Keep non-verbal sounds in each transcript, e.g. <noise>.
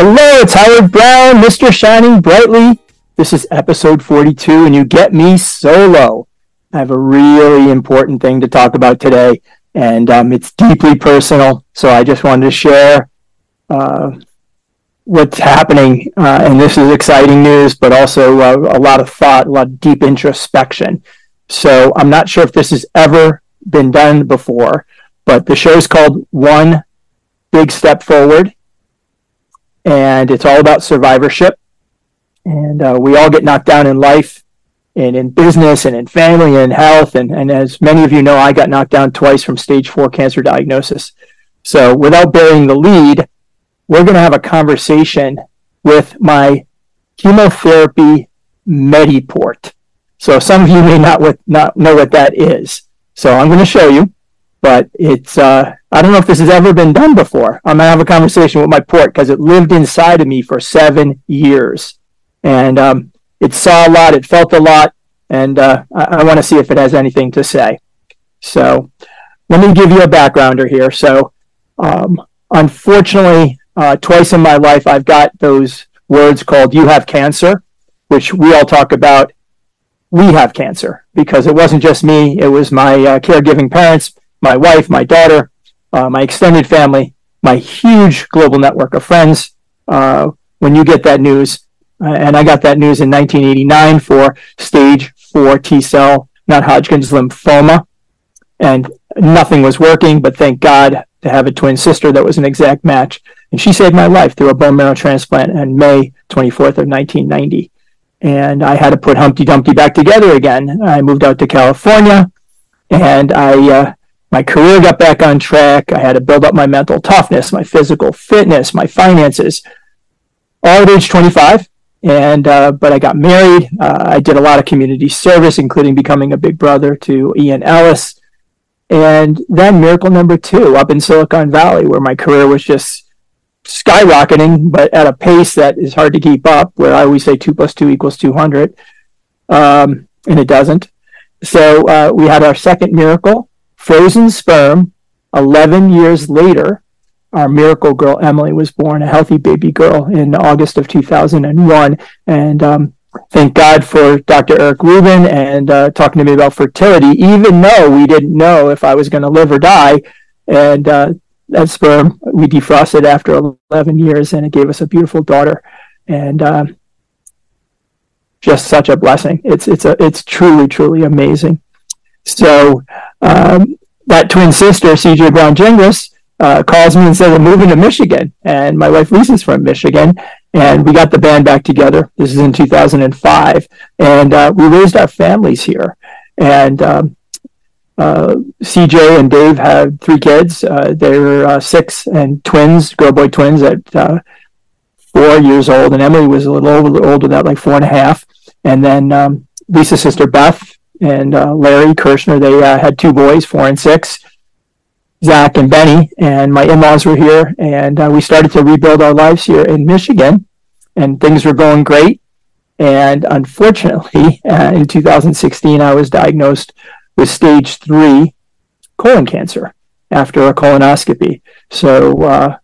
Hello, it's Howard Brown, Mr. Shining Brightly. This is episode 42, and you get me solo. I have a really important thing to talk about today, and um, it's deeply personal. So I just wanted to share uh, what's happening, uh, and this is exciting news, but also uh, a lot of thought, a lot of deep introspection. So I'm not sure if this has ever been done before, but the show is called One Big Step Forward and it's all about survivorship. And uh, we all get knocked down in life and in business and in family and health. And, and as many of you know, I got knocked down twice from stage four cancer diagnosis. So without bearing the lead, we're going to have a conversation with my chemotherapy Mediport. So some of you may not, with, not know what that is. So I'm going to show you but it's uh, I don't know if this has ever been done before. I'm gonna have a conversation with my port because it lived inside of me for seven years, and um, it saw a lot, it felt a lot, and uh, I, I want to see if it has anything to say. So let me give you a backgrounder here. So um, unfortunately, uh, twice in my life, I've got those words called "you have cancer," which we all talk about. We have cancer because it wasn't just me; it was my uh, caregiving parents my wife, my daughter, uh, my extended family, my huge global network of friends. Uh, when you get that news, uh, and I got that news in 1989 for stage four T cell non-Hodgkin's lymphoma, and nothing was working. But thank God to have a twin sister that was an exact match, and she saved my life through a bone marrow transplant on May 24th of 1990. And I had to put Humpty Dumpty back together again. I moved out to California, and I uh, my career got back on track. I had to build up my mental toughness, my physical fitness, my finances, all at age 25. And uh, but I got married. Uh, I did a lot of community service, including becoming a big brother to Ian Ellis. And then miracle number two, up in Silicon Valley, where my career was just skyrocketing, but at a pace that is hard to keep up. Where I always say two plus two equals 200, um, and it doesn't. So uh, we had our second miracle frozen sperm. 11 years later, our miracle girl Emily was born, a healthy baby girl in August of 2001. And um, thank God for Dr. Eric Rubin and uh, talking to me about fertility, even though we didn't know if I was going to live or die. And uh, that sperm we defrosted after 11 years, and it gave us a beautiful daughter. And uh, just such a blessing. It's it's a it's truly truly amazing. So um, that twin sister, CJ Brown Gingras, uh, calls me and says, I'm moving to Michigan. And my wife Lisa's from Michigan. And we got the band back together. This is in 2005. And uh, we raised our families here. And um, uh, CJ and Dave have three kids. Uh, they're uh, six and twins, girl boy twins at uh, four years old. And Emily was a little older, older that, like four and a half. And then um, Lisa's sister Beth and uh, Larry Kirschner. They uh, had two boys, four and six, Zach and Benny. And my in-laws were here, and uh, we started to rebuild our lives here in Michigan, and things were going great. And unfortunately, <laughs> uh, in 2016, I was diagnosed with stage three colon cancer after a colonoscopy. So uh,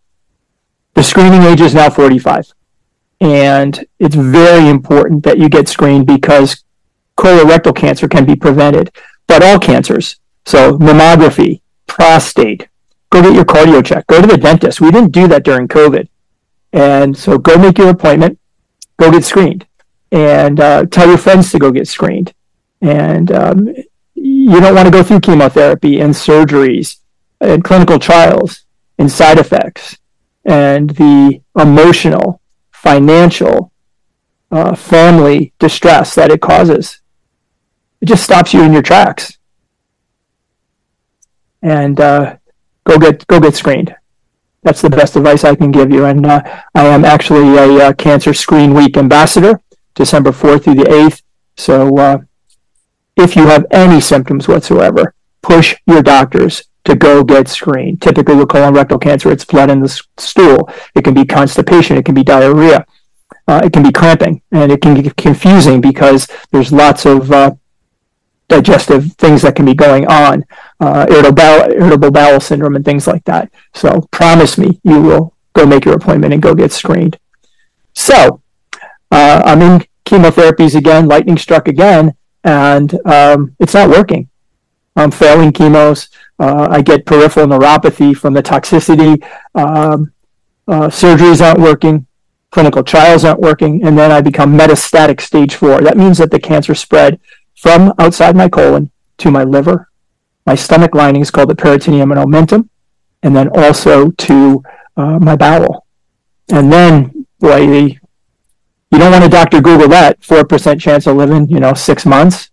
the screening age is now 45. And it's very important that you get screened because colorectal cancer can be prevented, but all cancers. So mammography, prostate, go get your cardio check, go to the dentist. We didn't do that during COVID. And so go make your appointment, go get screened, and uh, tell your friends to go get screened. And um, you don't want to go through chemotherapy and surgeries and clinical trials and side effects and the emotional, financial, uh, family distress that it causes it just stops you in your tracks. And uh, go get go get screened. that's the best advice I can give you. And uh, I am actually a uh, Cancer Screen Week ambassador, December 4th through the 8th. So uh, if you have any symptoms whatsoever, push your doctors to go get screened. Typically with colorectal cancer, it's blood in the stool. It can be constipation. It can be diarrhea. Uh, it can be cramping, and it can get confusing because there's lots of uh, digestive things that can be going on, uh, irritable, bowel, irritable bowel syndrome and things like that. So promise me you will go make your appointment and go get screened. So uh, I'm in chemotherapies again, lightning struck again, and um, it's not working. I'm failing chemos. Uh, I get peripheral neuropathy from the toxicity. Um, uh, surgeries aren't working. Clinical trials aren't working. And then I become metastatic stage four. That means that the cancer spread from outside my colon to my liver. My stomach lining is called the peritoneum and omentum, and then also to uh, my bowel. And then, boy, the, you don't want to Dr. Google that 4% chance of living, you know, six months.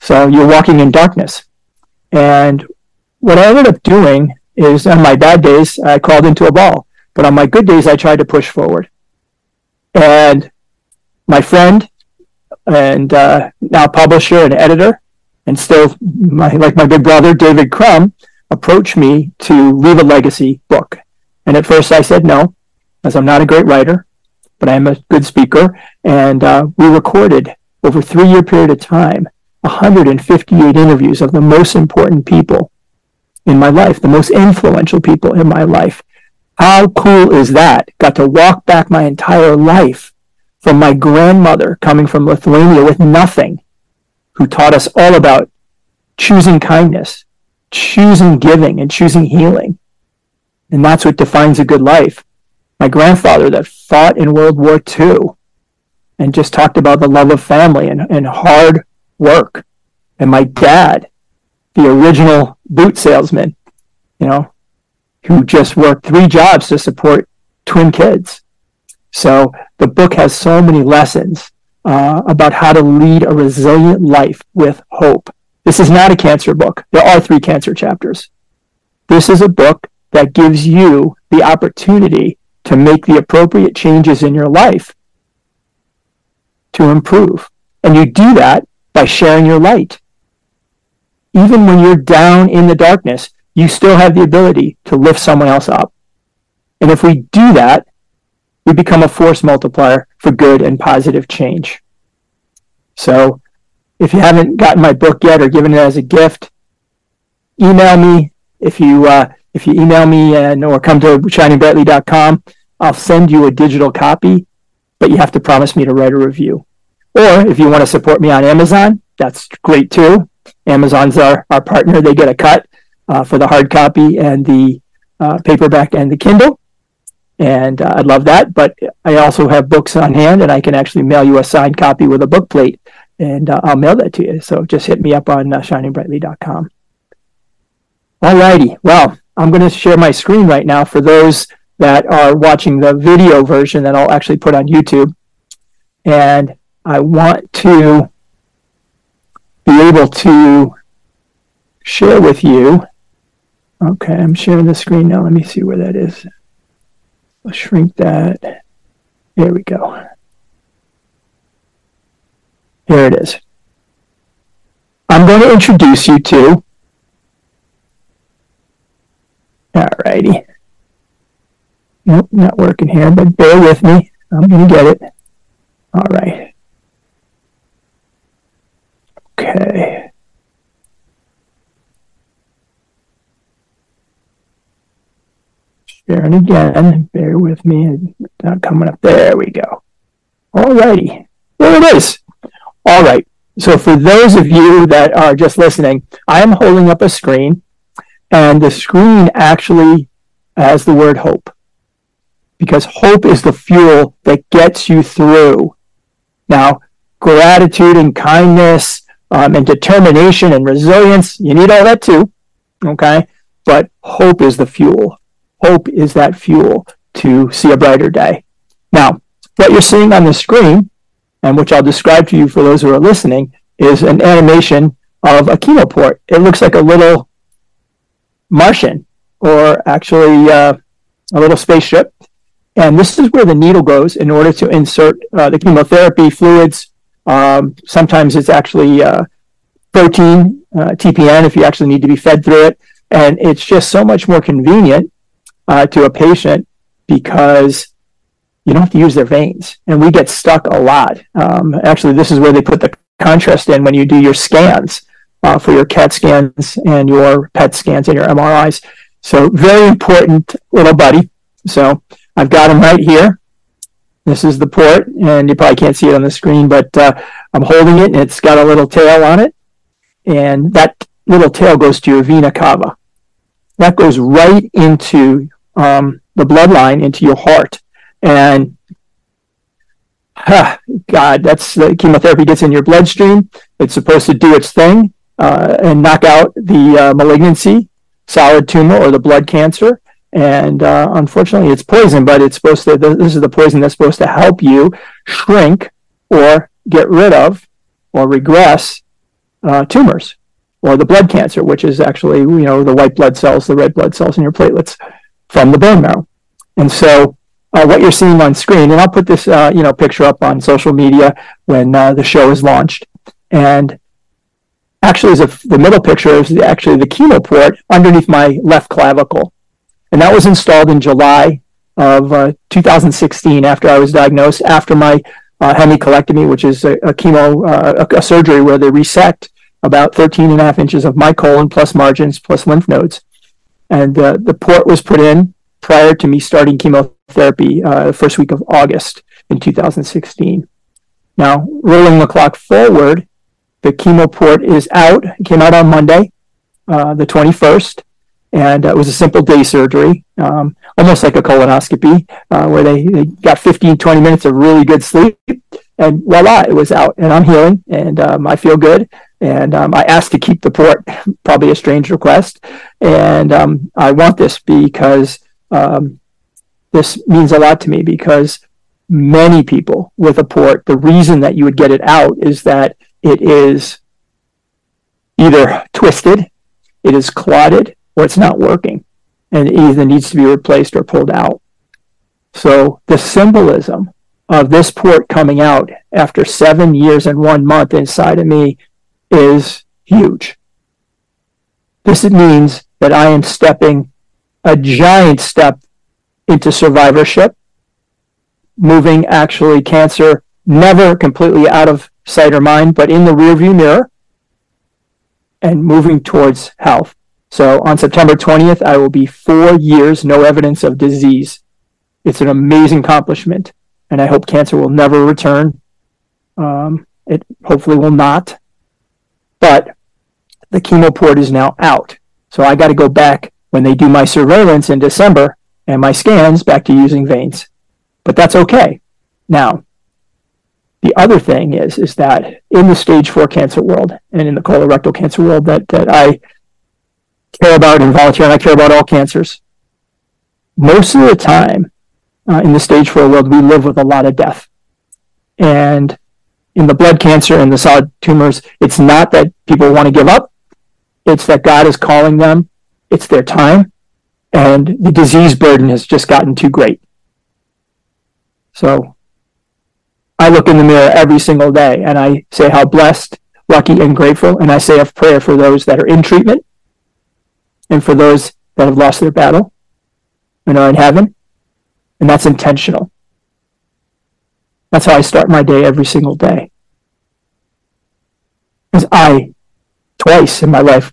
So you're walking in darkness. And what I ended up doing is on my bad days, I crawled into a ball. But on my good days, I tried to push forward. And my friend and uh, now publisher and editor, and still my, like my big brother, David Crumm, approached me to leave a legacy book. And at first I said no, as I'm not a great writer, but I am a good speaker. And uh, we recorded over three year period of time 158 interviews of the most important people in my life, the most influential people in my life. How cool is that? Got to walk back my entire life from my grandmother coming from Lithuania with nothing, who taught us all about choosing kindness, choosing giving, and choosing healing. And that's what defines a good life. My grandfather that fought in World War II and just talked about the love of family and, and hard work. And my dad, the original boot salesman, you know, who just worked three jobs to support twin kids. So the book has so many lessons uh, about how to lead a resilient life with hope. This is not a cancer book. There are three cancer chapters. This is a book that gives you the opportunity to make the appropriate changes in your life to improve. And you do that by sharing your light. Even when you're down in the darkness, you still have the ability to lift someone else up. And if we do that, we become a force multiplier for good and positive change. So if you haven't gotten my book yet or given it as a gift, email me. If you uh, if you email me and or come to shiningbrightly.com, I'll send you a digital copy, but you have to promise me to write a review. Or if you want to support me on Amazon, that's great too. Amazon's our, our partner. They get a cut uh, for the hard copy and the uh, paperback and the Kindle and uh, I love that. But I also have books on hand, and I can actually mail you a signed copy with a book plate, and uh, I'll mail that to you. So just hit me up on uh, shiningbrightly.com. All righty. Well, I'm going to share my screen right now for those that are watching the video version that I'll actually put on YouTube, and I want to be able to share with you. Okay, I'm sharing the screen now. Let me see where that is. Shrink that. There we go. Here it is. I'm going to introduce you to. Alrighty. Nope, not working here, but bear with me. I'm going to get it. All right. Okay. Sharing again. Bear with me. It's not coming up. There we go. All righty. There it is. All right. So for those of you that are just listening, I am holding up a screen, and the screen actually has the word hope. Because hope is the fuel that gets you through. Now, gratitude and kindness um, and determination and resilience, you need all that too. Okay? But hope is the fuel hope is that fuel to see a brighter day. Now, what you're seeing on the screen, and which I'll describe to you for those who are listening, is an animation of a chemo port. It looks like a little Martian, or actually uh, a little spaceship. And this is where the needle goes in order to insert uh, the chemotherapy fluids. Um, sometimes it's actually uh, protein, uh, TPN, if you actually need to be fed through it. And it's just so much more convenient uh, to a patient because you don't have to use their veins. And we get stuck a lot. Um, actually, this is where they put the contrast in when you do your scans uh, for your CAT scans and your PET scans and your MRIs. So very important little buddy. So I've got him right here. This is the port, and you probably can't see it on the screen, but uh, I'm holding it, and it's got a little tail on it, and that little tail goes to your vena cava. That goes right into um, the bloodline, into your heart, and God, that's the chemotherapy gets in your bloodstream. It's supposed to do its thing uh, and knock out the uh, malignancy, solid tumor, or the blood cancer. And uh, unfortunately, it's poison, but it's supposed to. This is the poison that's supposed to help you shrink or get rid of or regress uh, tumors or the blood cancer, which is actually you know the white blood cells, the red blood cells in your platelets from the bone marrow. And so uh, what you're seeing on screen, and I'll put this uh, you know picture up on social media when uh, the show is launched. And actually, the middle picture is actually the chemo port underneath my left clavicle, and that was installed in July of uh, 2016 after I was diagnosed after my uh, hemicolectomy, which is a, a chemo uh, a, a, surgery where they resect about 13 and a half inches of my colon plus margins plus lymph nodes, and the port was put in prior to me starting chemotherapy uh, the first week of August in 2016. Now, rolling the clock forward, the chemo port is out. It came out on Monday, uh, the 21st, and uh, it was a simple day surgery, um, almost like a colonoscopy, uh, where they, they, got 15, 20 minutes of really good sleep, and voila, it was out. And I'm healing, and um, I feel good. And um, I asked to keep the port, <laughs> probably a strange request. And um, I want this because um, this means a lot to me because many people with a port, the reason that you would get it out is that it is either twisted, it is clotted, or it's not working, and it either needs to be replaced or pulled out. So the symbolism of this port coming out after seven years and one month inside of me is huge. This means that I am stepping a giant step into survivorship, moving actually cancer never completely out of sight or mind, but in the rearview mirror and moving towards health. So on September 20th, I will be four years, no evidence of disease. It's an amazing accomplishment, and I hope cancer will never return. Um, it hopefully will not. But the chemo port is now out. So I got to go back when they do my surveillance in December and my scans back to using veins. But that's okay. Now, the other thing is is that in the stage four cancer world and in the colorectal cancer world that, that I care about and volunteer and I care about all cancers, most of the time uh, in the stage four world, we live with a lot of death. And in the blood cancer and the solid tumors, it's not that people want to give up. It's that God is calling them it's their time, and the disease burden has just gotten too great. So I look in the mirror every single day and I say how blessed, lucky, and grateful, and I say a prayer for those that are in treatment and for those that have lost their battle and are in heaven. And that's intentional. That's how I start my day every single day. Because I, twice in my life,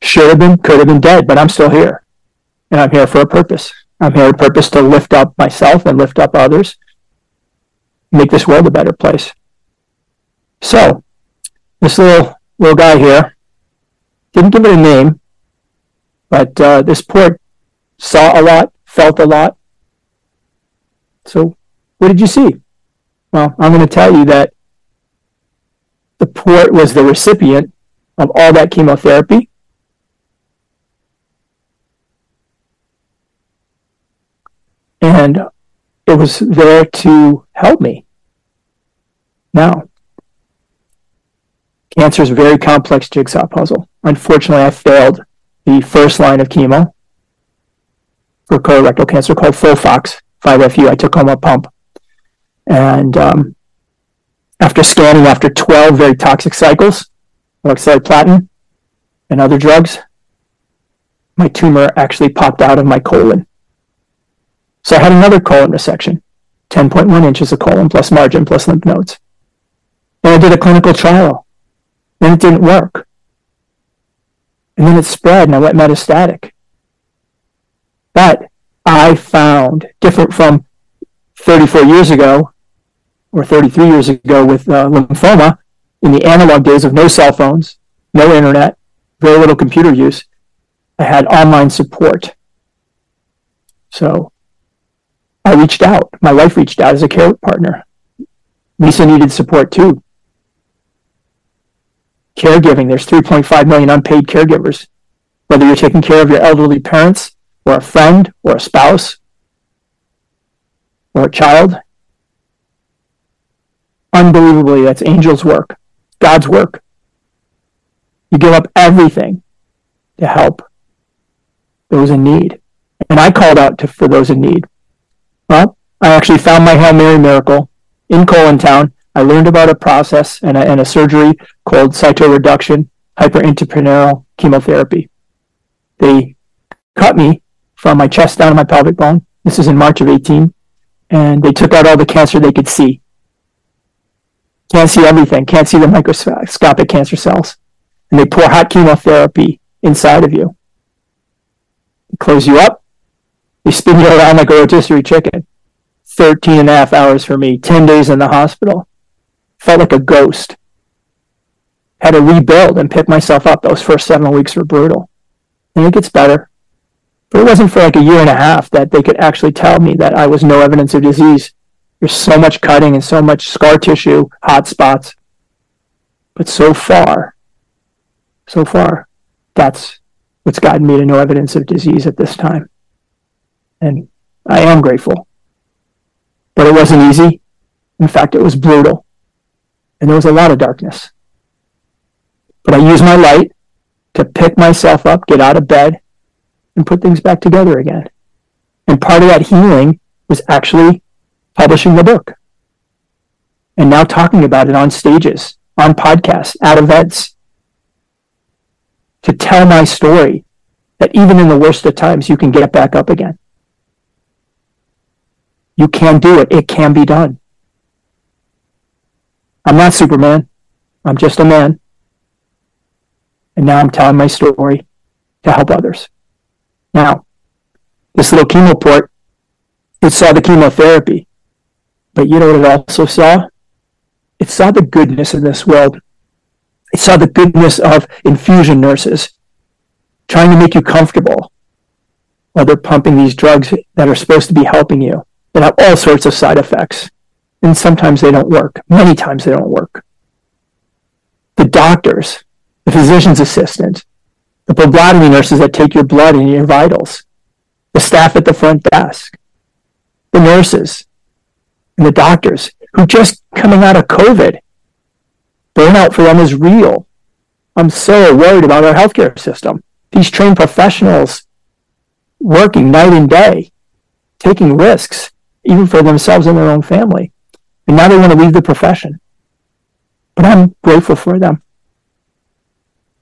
should have been, could have been dead, but I'm still here. And I'm here for a purpose. I'm here with purpose to lift up myself and lift up others, make this world a better place. So, this little little guy here didn't give it a name, but uh, this port saw a lot, felt a lot. So, what did you see? Well, I'm going to tell you that the port was the recipient of all that chemotherapy and it was there to help me. Now, cancer is a very complex jigsaw puzzle. Unfortunately, I failed the first line of chemo. for colorectal cancer called FOLFOX 5FU. I took home a pump. And um, after scanning after 12 very toxic cycles, of oxaliplatin and other drugs, my tumor actually popped out of my colon. So I had another colon resection, 10.1 inches of colon plus margin plus lymph nodes. Then I did a clinical trial. Then it didn't work. And then it spread and I went metastatic. But I found, different from 34 years ago or 33 years ago with uh, lymphoma, in the analog days of no cell phones, no internet, very little computer use, I had online support. So I reached out. My wife reached out as a care partner. Lisa needed support too. Caregiving, there's 3.5 million unpaid caregivers. Whether you're taking care of your elderly parents, or a friend, or a spouse, or a child. Unbelievably, that's angels' work, God's work. You give up everything to help those in need. And I called out to, for those in need. Well, I actually found my Hail Mary miracle in Colontown. I learned about a process and a, and a surgery called cytoreduction hyperintraperitoneal chemotherapy. They cut me from my chest down to my pelvic bone. This is in March of 18. And they took out all the cancer they could see. Can't see everything. Can't see the microscopic cancer cells. And they pour hot chemotherapy inside of you close you up. They spin you around like a rotisserie chicken. 13 and a half hours for me, 10 days in the hospital. Felt like a ghost. Had to rebuild and pick myself up. Those first seven weeks were brutal. And it gets better. But it wasn't for like a year and a half that they could actually tell me that I was no evidence of disease. There's so much cutting and so much scar tissue, hot spots. But so far, so far, that's what's gotten me to no evidence of disease at this time. And I am grateful. But it wasn't easy. In fact, it was brutal. And there was a lot of darkness. But I used my light to pick myself up, get out of bed, and put things back together again. And part of that healing was actually publishing the book. And now talking about it on stages, on podcasts, at events, to tell my story that even in the worst of times, you can get back up again. You can do it. It can be done. I'm not Superman. I'm just a man. And now I'm telling my story to help others. Now, this little chemo port, it saw the chemotherapy. But you know what it also saw? It saw the goodness in this world. It saw the goodness of infusion nurses trying to make you comfortable while they're pumping these drugs that are supposed to be helping you that have all sorts of side effects. And sometimes they don't work. Many times they don't work. The doctors, the physician's assistants, the phlebotomy nurses that take your blood and your vitals, the staff at the front desk, the nurses, and the doctors who just coming out of COVID, burnout for them is real. I'm so worried about our healthcare system these trained professionals working night and day, taking risks, even for themselves and their own family. And now they want to leave the profession. But I'm grateful for them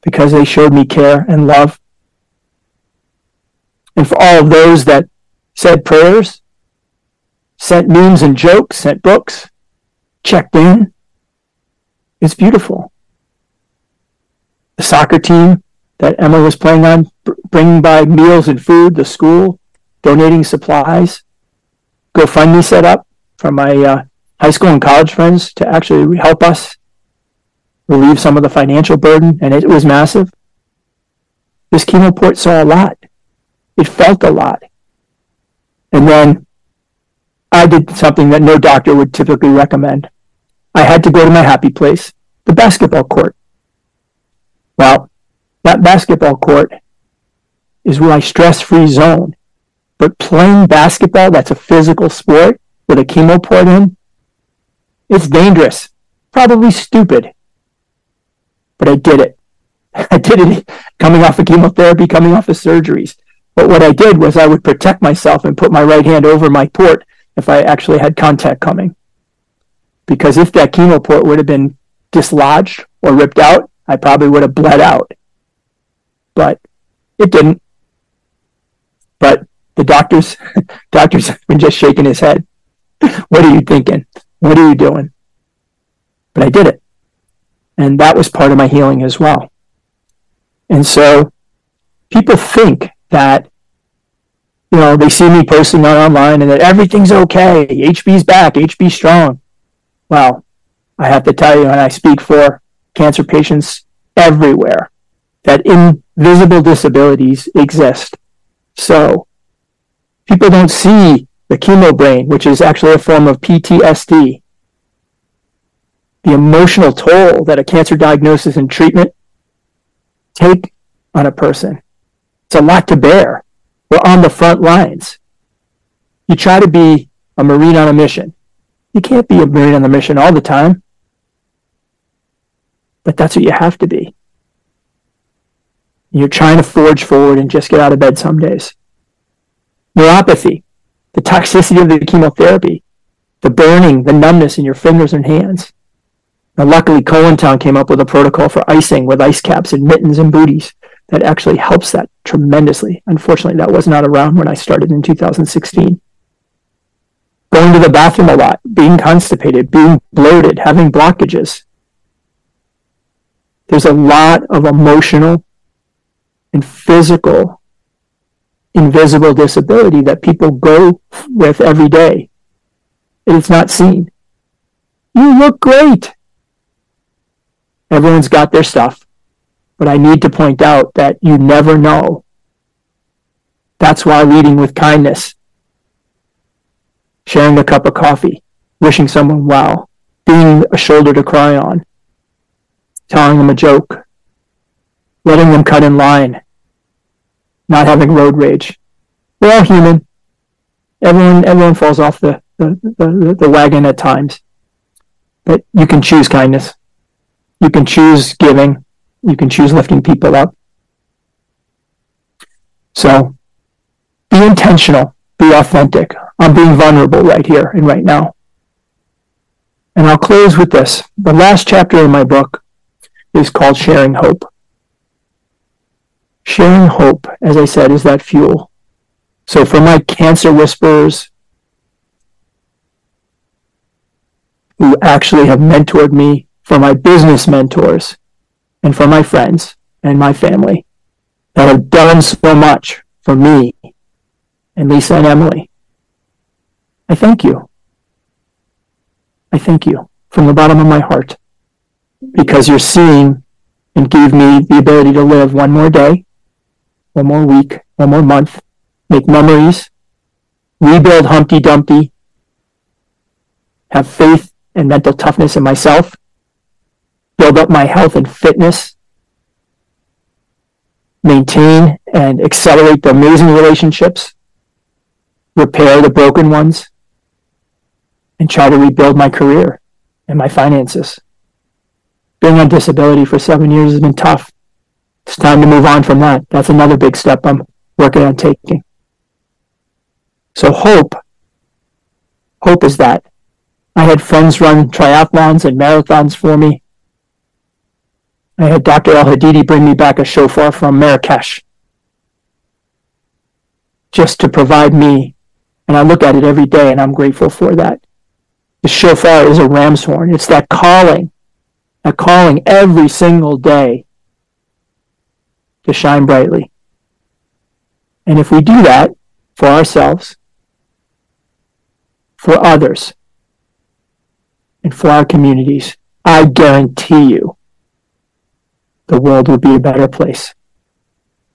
because they showed me care and love. And for all of those that said prayers, sent memes and jokes, sent books, checked in, it's beautiful. The soccer team that Emma was playing on bringing by meals and food, the school, donating supplies. GoFundMe set up for my uh, high school and college friends to actually help us relieve some of the financial burden, and it was massive. This chemo port saw a lot. It felt a lot. And then I did something that no doctor would typically recommend. I had to go to my happy place, the basketball court. Well, that basketball court is my stress-free zone. But playing basketball, that's a physical sport with a chemo port in, it's dangerous, probably stupid. But I did it. <laughs> I did it coming off of chemotherapy, coming off of surgeries. But what I did was I would protect myself and put my right hand over my port if I actually had contact coming. Because if that chemo port would have been dislodged or ripped out, I probably would have bled out. But it didn't. But the doctors, <laughs> doctors <laughs> have been just shaking his head. what are you thinking? What are you doing? But I did it. And that was part of my healing as well. And so people think that, you know, they see me posting on online and that everything's okay. HB's back, HB strong. Well, I have to tell you, and I speak for cancer patients everywhere, that invisible disabilities exist. So people don't see the chemo brain, which is actually a form of PTSD, the emotional toll that a cancer diagnosis and treatment take on a person. It's a lot to bear. We're on the front lines. You try to be a Marine on a mission. You can't be a Marine on a mission all the time. But that's what you have to be. You're trying to forge forward and just get out of bed some days. Neuropathy, the toxicity of the chemotherapy, the burning, the numbness in your fingers and hands. Now, luckily, Town came up with a protocol for icing with ice caps and mittens and booties that actually helps that tremendously. Unfortunately, that was not around when I started in 2016. Going to the bathroom a lot, being constipated, being bloated, having blockages. There's a lot of emotional and physical invisible disability that people go with every day. It's not seen. You look great. Everyone's got their stuff. But I need to point out that you never know. That's why leading with kindness, sharing a cup of coffee, wishing someone well, being a shoulder to cry on, telling them a joke, letting them cut in line, not having road rage. We're all human. Everyone, everyone falls off the, the, the, the wagon at times. But you can choose kindness. You can choose giving. You can choose lifting people up. So be intentional. Be authentic. I'm being vulnerable right here and right now. And I'll close with this. The last chapter in my book is called Sharing Hope. Sharing hope, as I said, is that fuel. So for my cancer whisperers who actually have mentored me, for my business mentors, and for my friends and my family that have done so much for me and Lisa and Emily, I thank you. I thank you from the bottom of my heart because you're seeing and gave me the ability to live one more day one more week, one more month, make memories, rebuild Humpty Dumpty, have faith and mental toughness in myself, build up my health and fitness, maintain and accelerate the amazing relationships, repair the broken ones, and try to rebuild my career and my finances. Being on disability for seven years has been tough. It's time to move on from that. That's another big step I'm working on taking. So hope, hope is that. I had friends run triathlons and marathons for me. I had Dr. El Hadidi bring me back a shofar from Marrakesh just to provide me, and I look at it every day and I'm grateful for that. The shofar is a ram's horn. It's that calling, that calling every single day to shine brightly. And if we do that for ourselves, for others, and for our communities, I guarantee you the world will be a better place.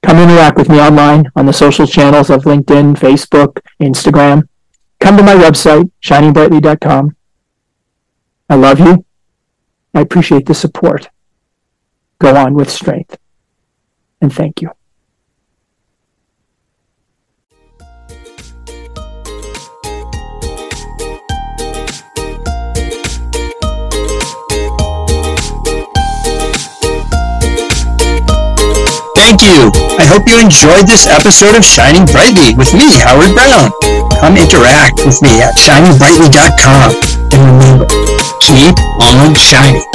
Come interact with me online on the social channels of LinkedIn, Facebook, Instagram. Come to my website, shiningbrightly.com. I love you. I appreciate the support. Go on with strength and thank you. Thank you. I hope you enjoyed this episode of Shining Brightly with me, Howard Brown. Come interact with me at shiningbrightly.com. And remember, keep on shining.